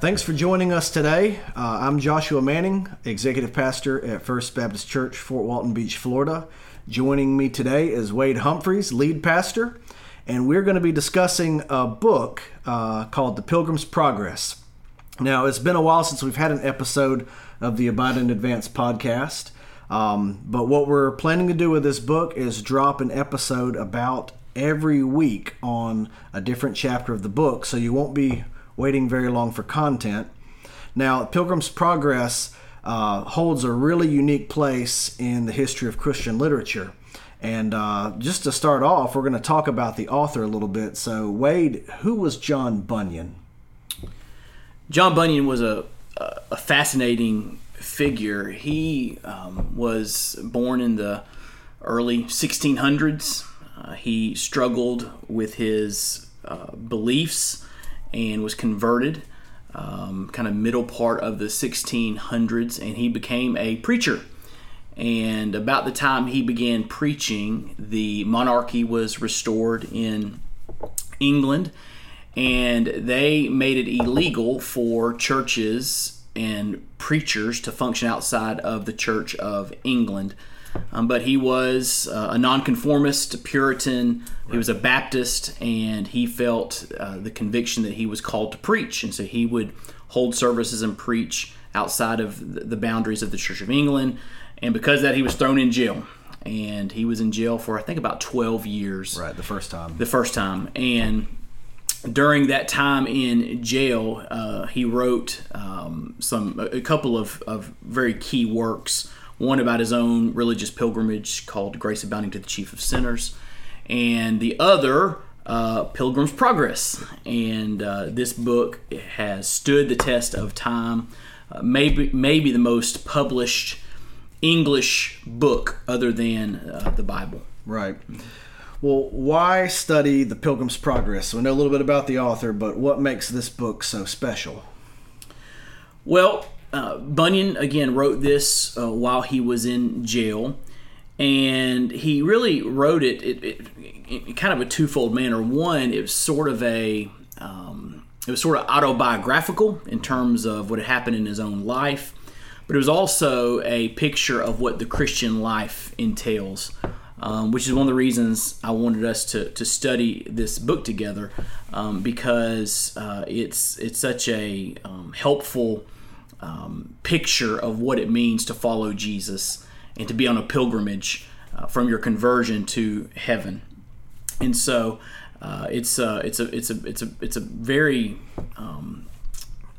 Thanks for joining us today. Uh, I'm Joshua Manning, Executive Pastor at First Baptist Church, Fort Walton Beach, Florida. Joining me today is Wade Humphries, Lead Pastor, and we're going to be discussing a book uh, called The Pilgrim's Progress. Now, it's been a while since we've had an episode of the Abide in Advance podcast, um, but what we're planning to do with this book is drop an episode about every week on a different chapter of the book, so you won't be waiting very long for content. Now, Pilgrim's Progress uh, holds a really unique place in the history of Christian literature. And uh, just to start off, we're going to talk about the author a little bit. So, Wade, who was John Bunyan? John Bunyan was a, a fascinating figure. He um, was born in the early 1600s. Uh, he struggled with his uh, beliefs and was converted um, kind of middle part of the 1600s and he became a preacher. And about the time he began preaching the monarchy was restored in england and they made it illegal for churches and preachers to function outside of the church of england um, but he was uh, a nonconformist, Puritan. Right. He was a Baptist, and he felt uh, the conviction that he was called to preach, and so he would hold services and preach outside of the boundaries of the Church of England. And because that, he was thrown in jail, and he was in jail for I think about twelve years. Right, the first time. The first time, and during that time in jail, uh, he wrote um, some a couple of, of very key works one about his own religious pilgrimage called Grace Abounding to the Chief of Sinners, and the other, uh, Pilgrim's Progress. And uh, this book has stood the test of time, uh, maybe, maybe the most published English book other than uh, the Bible. Right. Well, why study the Pilgrim's Progress? So we know a little bit about the author, but what makes this book so special? Well, uh, Bunyan again wrote this uh, while he was in jail, and he really wrote it, it, it, in kind of a twofold manner. One, it was sort of a um, it was sort of autobiographical in terms of what had happened in his own life, but it was also a picture of what the Christian life entails. Um, which is one of the reasons I wanted us to, to study this book together, um, because uh, it's it's such a um, helpful um, picture of what it means to follow Jesus and to be on a pilgrimage uh, from your conversion to heaven. And so uh, it's a, it's a it's a it's a it's a very um,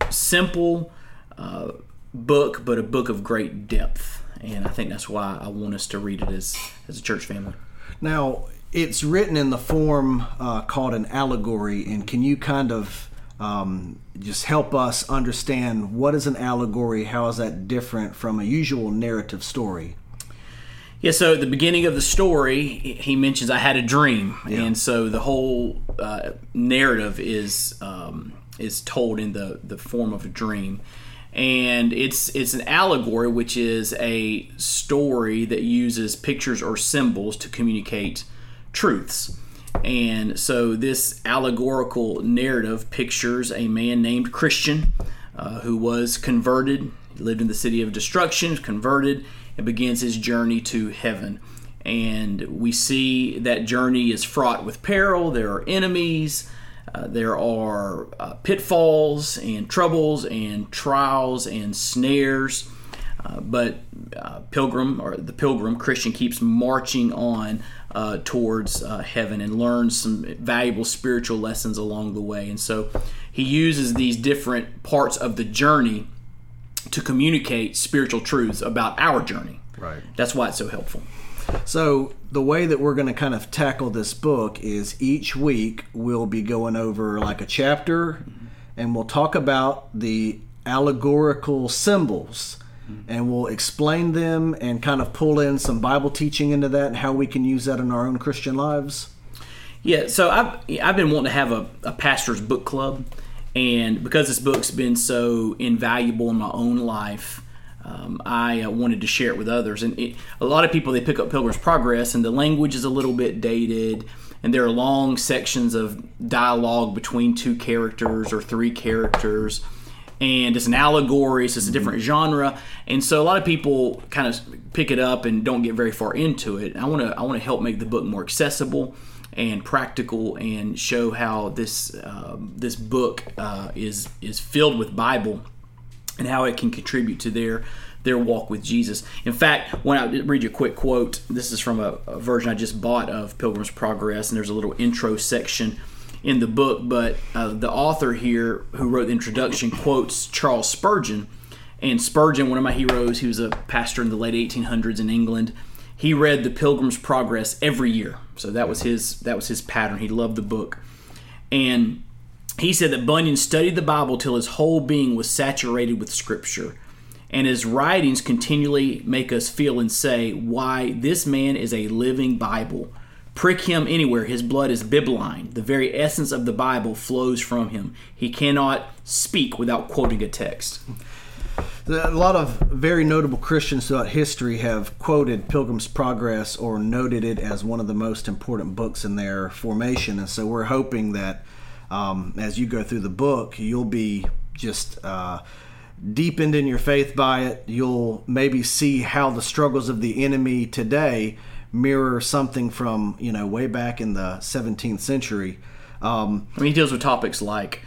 simple uh, book, but a book of great depth. And I think that's why I want us to read it as as a church family. Now, it's written in the form uh, called an allegory, and can you kind of um, just help us understand what is an allegory, how is that different from a usual narrative story? Yeah, so at the beginning of the story, he mentions I had a dream, yeah. and so the whole uh, narrative is um, is told in the the form of a dream, and it's it's an allegory, which is a story that uses pictures or symbols to communicate truths. And so this allegorical narrative pictures a man named Christian uh, who was converted, lived in the city of destruction, converted, and begins his journey to heaven. And we see that journey is fraught with peril. There are enemies, uh, there are uh, pitfalls and troubles and trials and snares. Uh, but uh, pilgrim or the pilgrim Christian keeps marching on uh, towards uh, heaven and learns some valuable spiritual lessons along the way. And so he uses these different parts of the journey to communicate spiritual truths about our journey. Right. That's why it's so helpful. So, the way that we're going to kind of tackle this book is each week we'll be going over like a chapter and we'll talk about the allegorical symbols and we'll explain them and kind of pull in some Bible teaching into that and how we can use that in our own Christian lives. Yeah, so I've I've been wanting to have a, a pastor's book club, and because this book's been so invaluable in my own life. Um, I uh, wanted to share it with others, and it, a lot of people they pick up Pilgrim's Progress, and the language is a little bit dated, and there are long sections of dialogue between two characters or three characters, and it's an allegory, so it's a different genre, and so a lot of people kind of pick it up and don't get very far into it. I want to I want to help make the book more accessible and practical and show how this uh, this book uh, is is filled with Bible and how it can contribute to their their walk with Jesus. In fact, when I read you a quick quote, this is from a, a version I just bought of Pilgrim's Progress, and there's a little intro section in the book, but uh, the author here who wrote the introduction quotes Charles Spurgeon. And Spurgeon, one of my heroes, he was a pastor in the late 1800s in England. He read the Pilgrim's Progress every year, so that was his that was his pattern. He loved the book, and he said that Bunyan studied the Bible till his whole being was saturated with Scripture, and his writings continually make us feel and say, "Why this man is a living Bible." Prick him anywhere, his blood is bibline. The very essence of the Bible flows from him. He cannot speak without quoting a text. A lot of very notable Christians throughout history have quoted Pilgrim's Progress or noted it as one of the most important books in their formation. And so we're hoping that um, as you go through the book, you'll be just uh, deepened in your faith by it. You'll maybe see how the struggles of the enemy today mirror something from you know way back in the 17th century. Um, I mean, he deals with topics like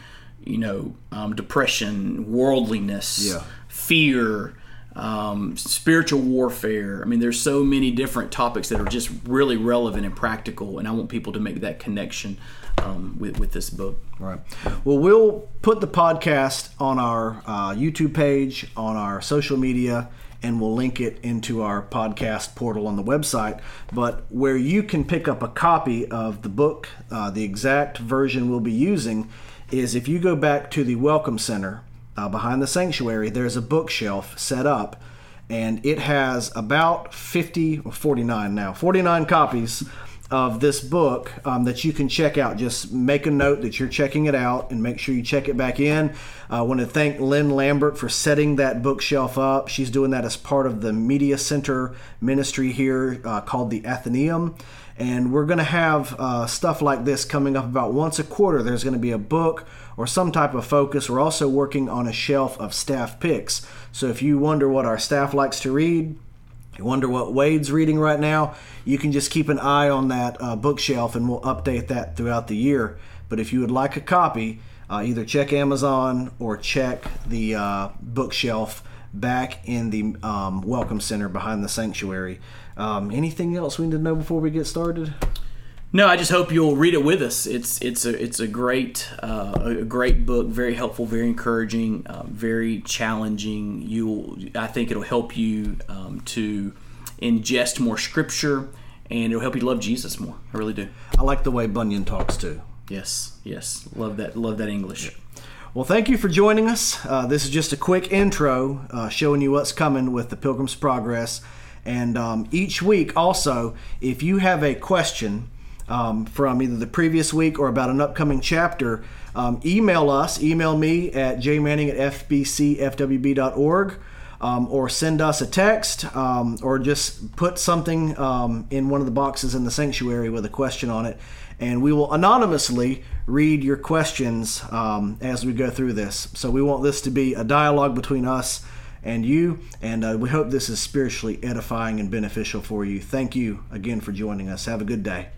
you know um, depression, worldliness, Yeah. fear. Um, spiritual warfare. I mean, there's so many different topics that are just really relevant and practical, and I want people to make that connection um, with, with this book. Right. Well, we'll put the podcast on our uh, YouTube page, on our social media, and we'll link it into our podcast portal on the website. But where you can pick up a copy of the book, uh, the exact version we'll be using is if you go back to the Welcome Center uh, behind the sanctuary, there's a bookshelf set up. And it has about 50 or 49 now, 49 copies of this book um, that you can check out. Just make a note that you're checking it out and make sure you check it back in. I want to thank Lynn Lambert for setting that bookshelf up. She's doing that as part of the Media Center ministry here uh, called the Athenaeum. And we're going to have uh, stuff like this coming up about once a quarter. There's going to be a book or some type of focus. We're also working on a shelf of staff picks. So if you wonder what our staff likes to read, you wonder what Wade's reading right now, you can just keep an eye on that uh, bookshelf and we'll update that throughout the year. But if you would like a copy, uh, either check Amazon or check the uh, bookshelf back in the um, Welcome Center behind the sanctuary. Um, anything else we need to know before we get started? No, I just hope you'll read it with us. It's it's a it's a great uh, a great book, very helpful, very encouraging, uh, very challenging. You, I think it'll help you um, to ingest more scripture, and it'll help you love Jesus more. I really do. I like the way Bunyan talks too. Yes, yes, love that love that English. Well, thank you for joining us. Uh, this is just a quick intro uh, showing you what's coming with the Pilgrim's Progress. And um, each week, also, if you have a question um, from either the previous week or about an upcoming chapter, um, email us. Email me at jmanning at fbcfwb.org. Um, or send us a text, um, or just put something um, in one of the boxes in the sanctuary with a question on it, and we will anonymously read your questions um, as we go through this. So we want this to be a dialogue between us and you, and uh, we hope this is spiritually edifying and beneficial for you. Thank you again for joining us. Have a good day.